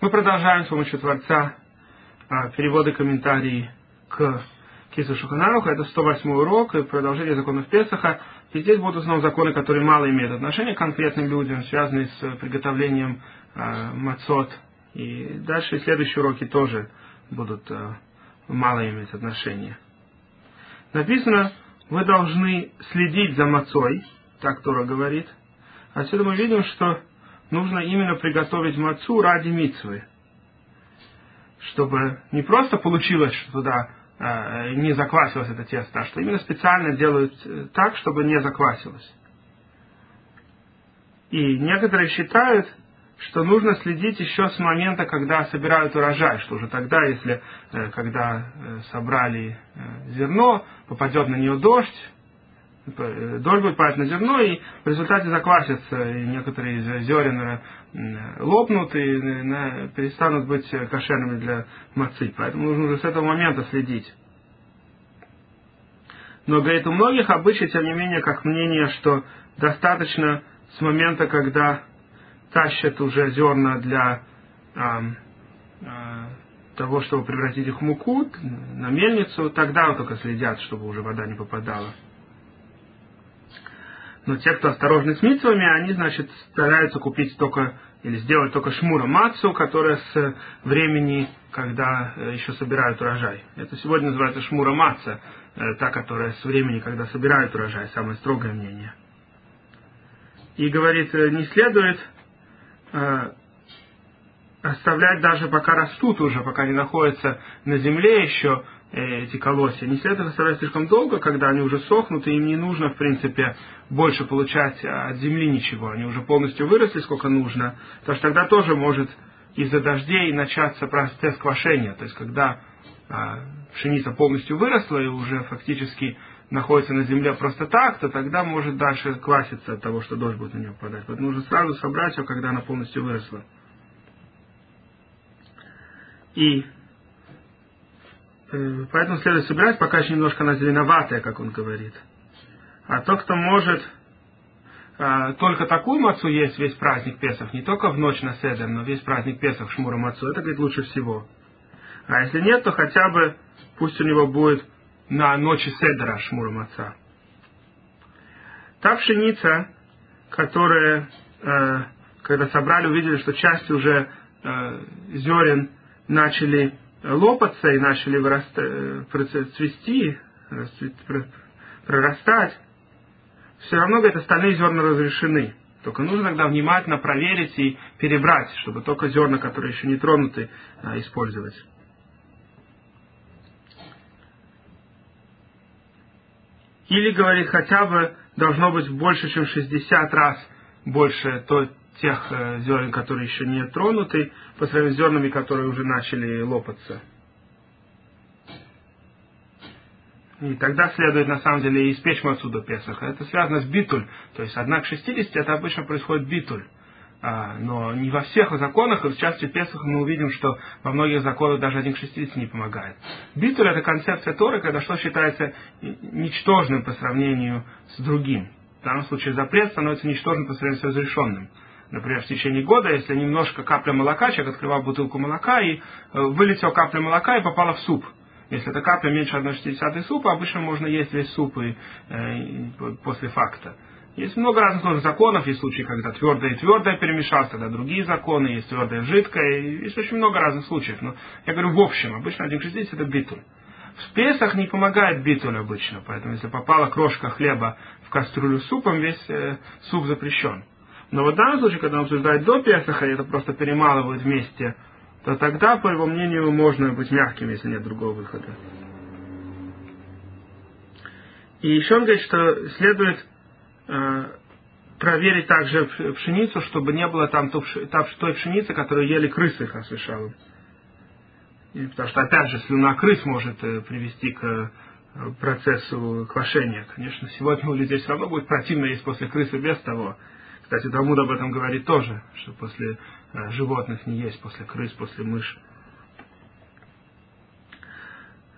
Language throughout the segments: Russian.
Мы продолжаем с помощью Творца а, переводы комментарии к Кису Шуханаруха. Это 108 урок и продолжение законов Песаха. И здесь будут основном законы, которые мало имеют отношения к конкретным людям, связанные с приготовлением э, мацот. И дальше следующие уроки тоже будут э, мало иметь отношения. Написано, вы должны следить за мацой, так Тора говорит. Отсюда мы видим, что нужно именно приготовить мацу ради мицвы. Чтобы не просто получилось, что туда э, не заквасилось это тесто, а что именно специально делают э, так, чтобы не заквасилось. И некоторые считают, что нужно следить еще с момента, когда собирают урожай, что уже тогда, если э, когда собрали зерно, попадет на нее дождь, дождь будет падать на зерно, и в результате заквасятся, и некоторые из зерен лопнут и перестанут быть кошерными для мацы. Поэтому нужно уже с этого момента следить. Но, говорит, у многих обычай, тем не менее, как мнение, что достаточно с момента, когда тащат уже зерна для а, а, того, чтобы превратить их в муку на мельницу, тогда только следят, чтобы уже вода не попадала. Но те, кто осторожны с митцвами, они, значит, стараются купить только или сделать только шмура мацу, которая с времени, когда э, еще собирают урожай. Это сегодня называется шмура маца, э, та, которая с времени, когда собирают урожай, самое строгое мнение. И говорит, э, не следует оставлять даже пока растут уже, пока они находятся на земле еще, эти колосья. Не следует оставлять слишком долго, когда они уже сохнут, и им не нужно, в принципе, больше получать от земли ничего. Они уже полностью выросли, сколько нужно. Потому что тогда тоже может из-за дождей начаться процесс квашения. То есть, когда а, пшеница полностью выросла и уже фактически находится на земле просто так, то тогда может дальше кваситься от того, что дождь будет на нее падать. Поэтому нужно сразу собрать ее, когда она полностью выросла. И Э, поэтому следует собирать, пока еще немножко она зеленоватая, как он говорит. А тот, кто может а, только такую мацу есть весь праздник Песах, не только в ночь на Седер, но весь праздник Песах Шмура мацу, это, говорит, лучше всего. А если нет, то хотя бы пусть у него будет на ночи Седера Шмура маца. Та пшеница, которая, э, когда собрали, увидели, что часть уже э, зерен начали лопаться и начали вырастать, цвести, прорастать, все равно, говорит, остальные зерна разрешены. Только нужно тогда внимательно проверить и перебрать, чтобы только зерна, которые еще не тронуты, использовать. Или, говорит, хотя бы должно быть больше, чем 60 раз больше то, тех э, зерен, которые еще не тронуты, по сравнению с зернами, которые уже начали лопаться. И тогда следует, на самом деле, испечь мацу до Песаха. Это связано с битуль. То есть, одна к 60, это обычно происходит битуль. А, но не во всех законах, и в части Песаха мы увидим, что во многих законах даже один к 60 не помогает. Битуль – это концепция Торы, когда что считается ничтожным по сравнению с другим. В данном случае запрет становится ничтожным по сравнению с разрешенным например, в течение года, если немножко капля молока, человек открывал бутылку молока и э, вылетела капля молока и попала в суп. Если эта капля меньше 1,60 супа, обычно можно есть весь суп и, э, после факта. Есть много разных законов, есть случаи, когда твердое и твердое перемешалось, тогда другие законы, есть твердое и жидкое, есть очень много разных случаев. Но я говорю в общем, обычно 1,60 это битуль. В Песах не помогает битуль обычно, поэтому если попала крошка хлеба в кастрюлю с супом, весь э, суп запрещен. Но вот в данном случае, когда он обсуждает до Песаха, и это просто перемалывают вместе, то тогда, по его мнению, можно быть мягким, если нет другого выхода. И еще он говорит, что следует э, проверить также пшеницу, чтобы не было там той пшеницы, которую ели крысы, как слышал. Потому что, опять же, слюна крыс может э, привести к э, процессу квашения. Конечно, сегодня у людей все равно будет противно есть после крысы без того. Кстати, Талмуд об этом говорит тоже, что после э, животных не есть, после крыс, после мышь.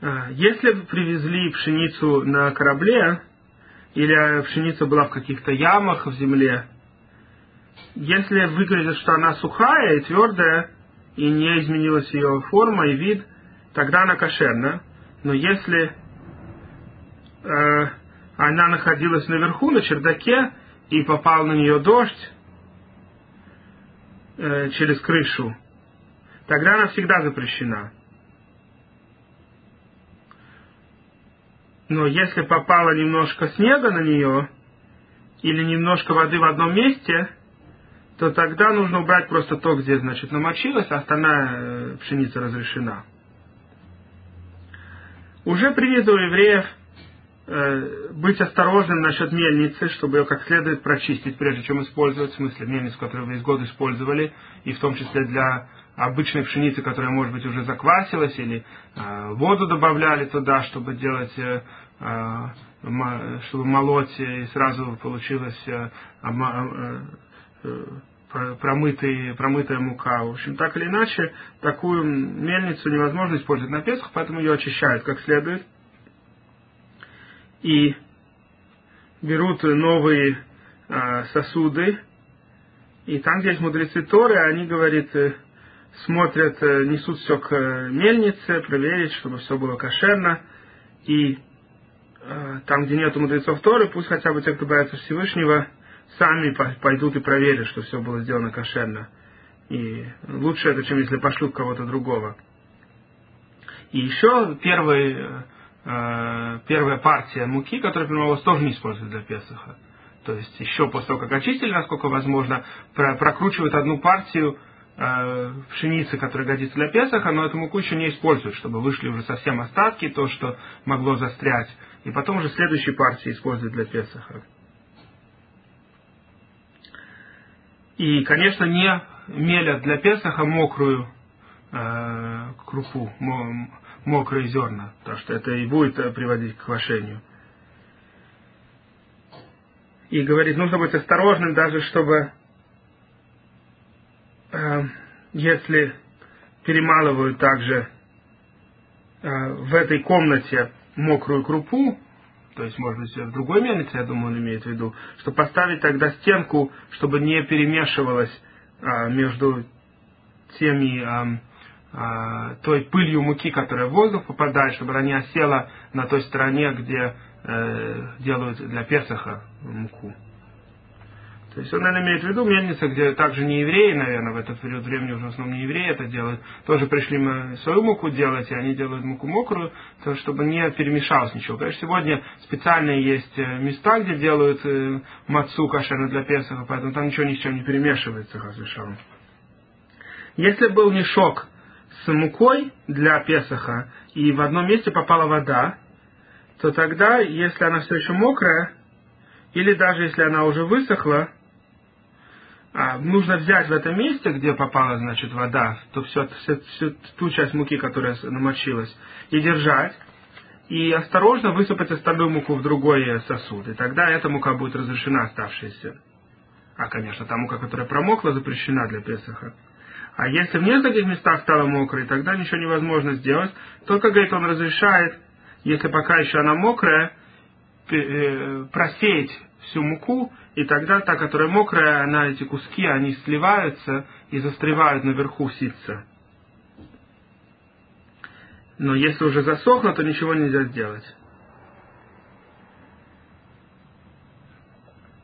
Э, если привезли пшеницу на корабле, или пшеница была в каких-то ямах в земле, если выглядит, что она сухая и твердая, и не изменилась ее форма и вид, тогда она кошерна. Но если э, она находилась наверху, на чердаке, и попал на нее дождь э, через крышу, тогда она всегда запрещена. Но если попало немножко снега на нее, или немножко воды в одном месте, то тогда нужно убрать просто то, где, значит, намочилась, а остальная э, пшеница разрешена. Уже принято у евреев быть осторожным насчет мельницы, чтобы ее как следует прочистить, прежде чем использовать, в смысле мельницу, которую вы из года использовали, и в том числе для обычной пшеницы, которая, может быть, уже заквасилась, или э, воду добавляли туда, чтобы делать, э, э, чтобы молоть, и сразу получилось э, э, э, промытая мука. В общем, так или иначе, такую мельницу невозможно использовать на Песах, поэтому ее очищают как следует. И берут новые а, сосуды, и там, где есть мудрецы Торы, они, говорит, э, смотрят, э, несут все к э, мельнице, проверить, чтобы все было кошерно, и там, где нету мудрецов Торы, пусть хотя бы те, кто боятся Всевышнего, сами пойдут и проверят, что все было сделано кошерно. И лучше это, чем если пошлют кого-то другого. И еще первый, первая партия муки, которая принималась, тоже не используют для Песаха. То есть еще после того, как очистили, насколько возможно, про, прокручивают одну партию э, пшеницы, которая годится для Песаха, но эту муку еще не используют, чтобы вышли уже совсем остатки, то, что могло застрять. И потом уже следующие партии используют для Песаха. И, конечно, не мелят для Песаха мокрую э, крупу, мокрые зерна, потому что это и будет э, приводить к квашению. И говорит, нужно быть осторожным, даже чтобы, э, если перемалывают также э, в этой комнате мокрую крупу, то есть, может быть, в другой мельнице, я думаю, он имеет в виду, что поставить тогда стенку, чтобы не перемешивалось а, между теми, а, той пылью муки, которая в воздух попадает, чтобы она не осела на той стороне, где э, делают для Песаха муку. То есть он, наверное, имеет в виду мельница, где также не евреи, наверное, в этот период времени уже в основном не евреи это делают. Тоже пришли мы свою муку делать, и они делают муку мокрую, то, чтобы не перемешалось ничего. Конечно, сегодня специальные есть э, места, где делают э, мацу кошерно для Песаха, поэтому там ничего ни с чем не перемешивается, разрешал. Если был мешок с мукой для Песаха, и в одном месте попала вода, то тогда, если она все еще мокрая, или даже если она уже высохла, а, нужно взять в этом месте, где попала, значит, вода, то все, всю, всю ту часть муки, которая намочилась, и держать, и осторожно высыпать остальную муку в другой сосуд. И тогда эта мука будет разрешена оставшаяся. А, конечно, та мука, которая промокла, запрещена для Песаха. А если в нескольких местах стала мокрой, тогда ничего невозможно сделать. Только, говорит, он разрешает, если пока еще она мокрая, э, просеять всю муку, и тогда та, которая мокрая, она, эти куски, они сливаются и застревают наверху ситца. Но если уже засохло, то ничего нельзя сделать.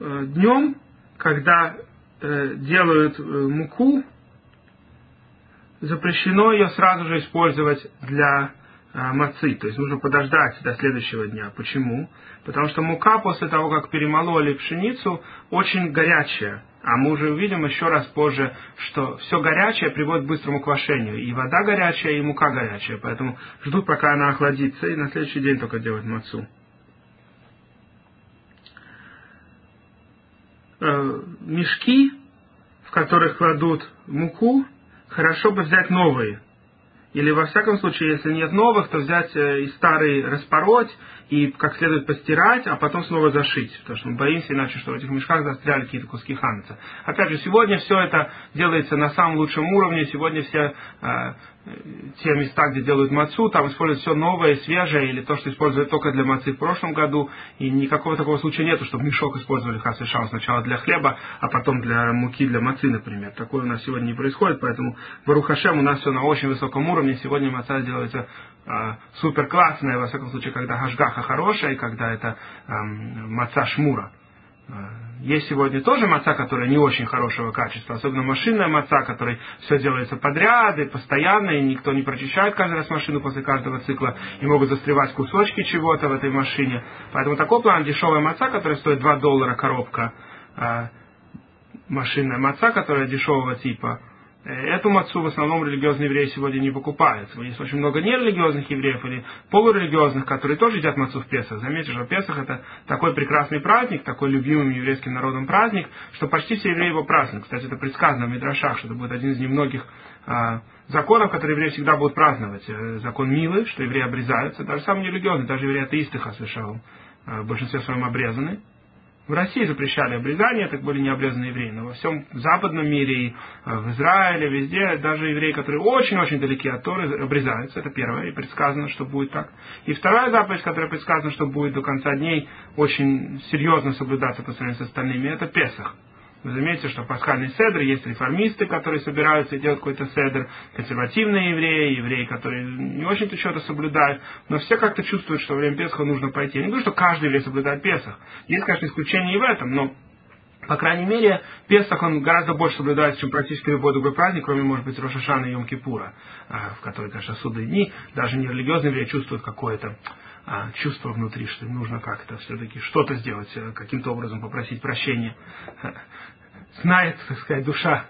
Э, Днем, когда э, делают муку, запрещено ее сразу же использовать для а, мацы, то есть нужно подождать до следующего дня. Почему? Потому что мука после того, как перемололи пшеницу, очень горячая. А мы уже увидим еще раз позже, что все горячее приводит к быстрому квашению. И вода горячая, и мука горячая. Поэтому ждут, пока она охладится, и на следующий день только делать мацу. Э, мешки, в которых кладут муку, хорошо бы взять новые – или во всяком случае, если нет новых, то взять э, и старый распороть и как следует постирать, а потом снова зашить. Потому что мы боимся иначе, что в этих мешках застряли какие-то куски ханца. Опять же, сегодня все это делается на самом лучшем уровне. Сегодня все э, те места, где делают мацу, там используют все новое, свежее, или то, что используют только для мацы в прошлом году, и никакого такого случая нету, чтобы мешок использовали хас сначала для хлеба, а потом для муки, для мацы, например. Такое у нас сегодня не происходит, поэтому Барухашем у нас все на очень высоком уровне, сегодня маца делается э, супер классная, во всяком случае, когда гашгаха хорошая, когда это э, маца шмура. Есть сегодня тоже маца, которая не очень хорошего качества, особенно машинная маца, которой все делается подряд и постоянно, и никто не прочищает каждый раз машину после каждого цикла, и могут застревать кусочки чего-то в этой машине. Поэтому такой план дешевая маца, которая стоит 2 доллара коробка, а машинная маца, которая дешевого типа, Э, эту мацу в основном религиозные евреи сегодня не покупают. Есть очень много нерелигиозных евреев или полурелигиозных, которые тоже едят мацу в Песах. Заметьте, что Песах это такой прекрасный праздник, такой любимый еврейским народом праздник, что почти все евреи его празднуют. Кстати, это предсказано в Мидрашах, что это будет один из немногих а, законов, которые евреи всегда будут праздновать. Э, закон Милы, что евреи обрезаются, даже самые нерелигиозные, даже евреи атеисты Хасвешалом, в большинстве своем обрезаны. В России запрещали обрезание, так были не обрезаны евреи, но во всем западном мире, и э, в Израиле, везде, даже евреи, которые очень-очень далеки от Торы, обрезаются. Это первое, и предсказано, что будет так. И вторая заповедь, которая предсказана, что будет до конца дней очень серьезно соблюдаться по сравнению с остальными, это Песах. Вы заметите, что пасхальный седр есть реформисты, которые собираются и делают какой-то седр, консервативные евреи, евреи, которые не очень-то что-то соблюдают, но все как-то чувствуют, что во время Песха нужно пойти. Я не говорю, что каждый еврей соблюдает Песах. Есть, конечно, исключения и в этом, но по крайней мере, Песах он гораздо больше соблюдается, чем практически любой другой праздник, кроме, может быть, Рошашана и Йом-Кипура, а, в которые, конечно, суды дни, даже не религиозные евреи чувствуют какое-то а, чувство внутри, что им нужно как-то все-таки что-то сделать, э, каким-то образом попросить прощения. Знает, так сказать, душа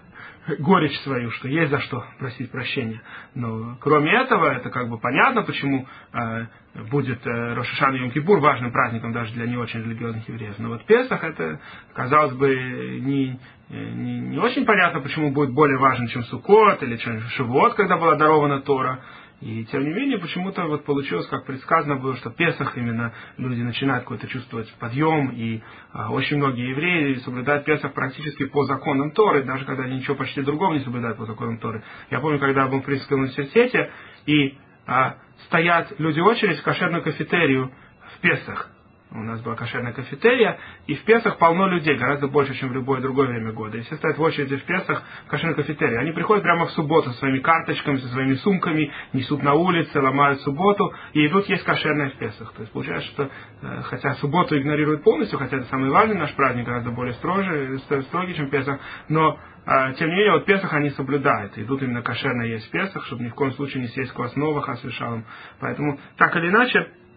горечь свою, что есть за что просить прощения. Но кроме этого, это как бы понятно, почему э, будет э, Рошашан и Йом-Кипур важным праздником даже для не очень религиозных евреев. Но вот Песах это, казалось бы, не, не, не очень понятно, почему будет более важен, чем Суккот или чем Шивот, когда была дарована Тора. И тем не менее, почему-то вот получилось, как предсказано было, что в Песах именно люди начинают какой-то чувствовать подъем, и а, очень многие евреи соблюдают Песах практически по законам Торы, даже когда они ничего почти другого не соблюдают по законам Торы. Я помню, когда я был в Принципском университете, и а, стоят люди очередь в кошерную кафетерию в Песах. У нас была кошерная кафетерия, и в Песах полно людей, гораздо больше, чем в любое другое время года. И все стоят в очереди в Песах в кошерной кафетерии. Они приходят прямо в субботу со своими карточками, со своими сумками, несут на улице, ломают субботу, и идут есть кошерное в Песах. То есть получается, что э, хотя субботу игнорируют полностью, хотя это самый важный наш праздник, гораздо более строгий, строгий чем Песах, но э, тем не менее, вот Песах они соблюдают, идут именно кошерно есть в Песах, чтобы ни в коем случае не съесть квасного хасвишалом. Поэтому, так или иначе, а,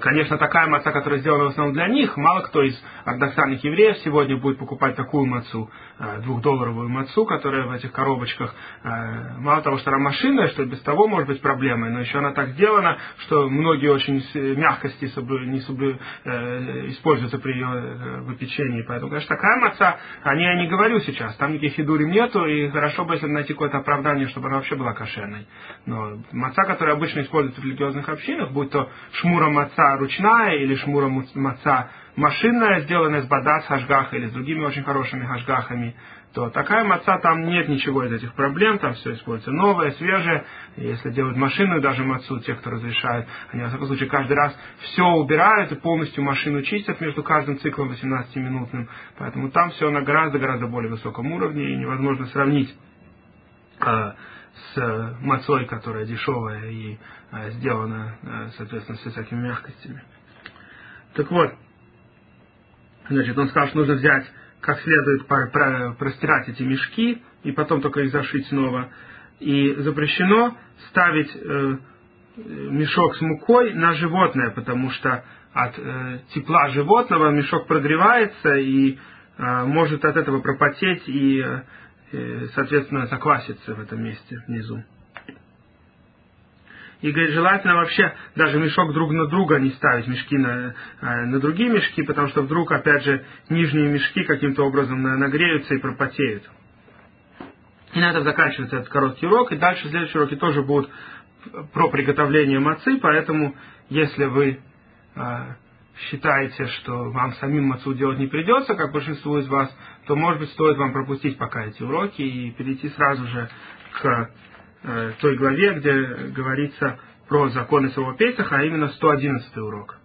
конечно, такая маца, которая сделана в основном для них, мало кто из ортодоксальных евреев сегодня будет покупать такую мацу, а, двухдолларовую мацу, которая в этих коробочках, а, мало того, что она машинная, что без того может быть проблемой, но еще она так сделана, что многие очень мягкости не э, используются при ее э, выпечении. Поэтому, конечно, такая маца, о ней я не говорю сейчас, там никаких хидурим нету, и хорошо бы, если найти какое-то оправдание, чтобы она вообще была кошерной. Но маца, которая обычно используется в религиозных общинах, будь то шмура маца ручная или шмура маца машинная, сделанная с бадас хашгаха или с другими очень хорошими хашгахами, то такая маца, там нет ничего из этих проблем, там все используется новое, свежее. Если делают машинную даже мацу, те, кто разрешают, они, во всяком случае, каждый раз все убирают и полностью машину чистят между каждым циклом 18-минутным. Поэтому там все на гораздо-гораздо более высоком уровне и невозможно сравнить э, с мацой, которая дешевая и э, сделана, э, соответственно, с всякими мягкостями. Так вот, значит, он сказал, что нужно взять как следует простирать эти мешки и потом только их зашить снова. И запрещено ставить э, мешок с мукой на животное, потому что от э, тепла животного мешок прогревается и э, может от этого пропотеть и, э, соответственно, закваситься в этом месте внизу. И говорит, желательно вообще даже мешок друг на друга не ставить, мешки на, э, на другие мешки, потому что вдруг, опять же, нижние мешки каким-то образом нагреются и пропотеют. И на этом заканчивается этот короткий урок. И дальше следующие уроки тоже будут про приготовление мацы, поэтому если вы э, считаете, что вам самим мацу делать не придется, как большинству из вас, то, может быть, стоит вам пропустить пока эти уроки и перейти сразу же к э, той главе, где говорится про законы самого Песаха, а именно 111 урок.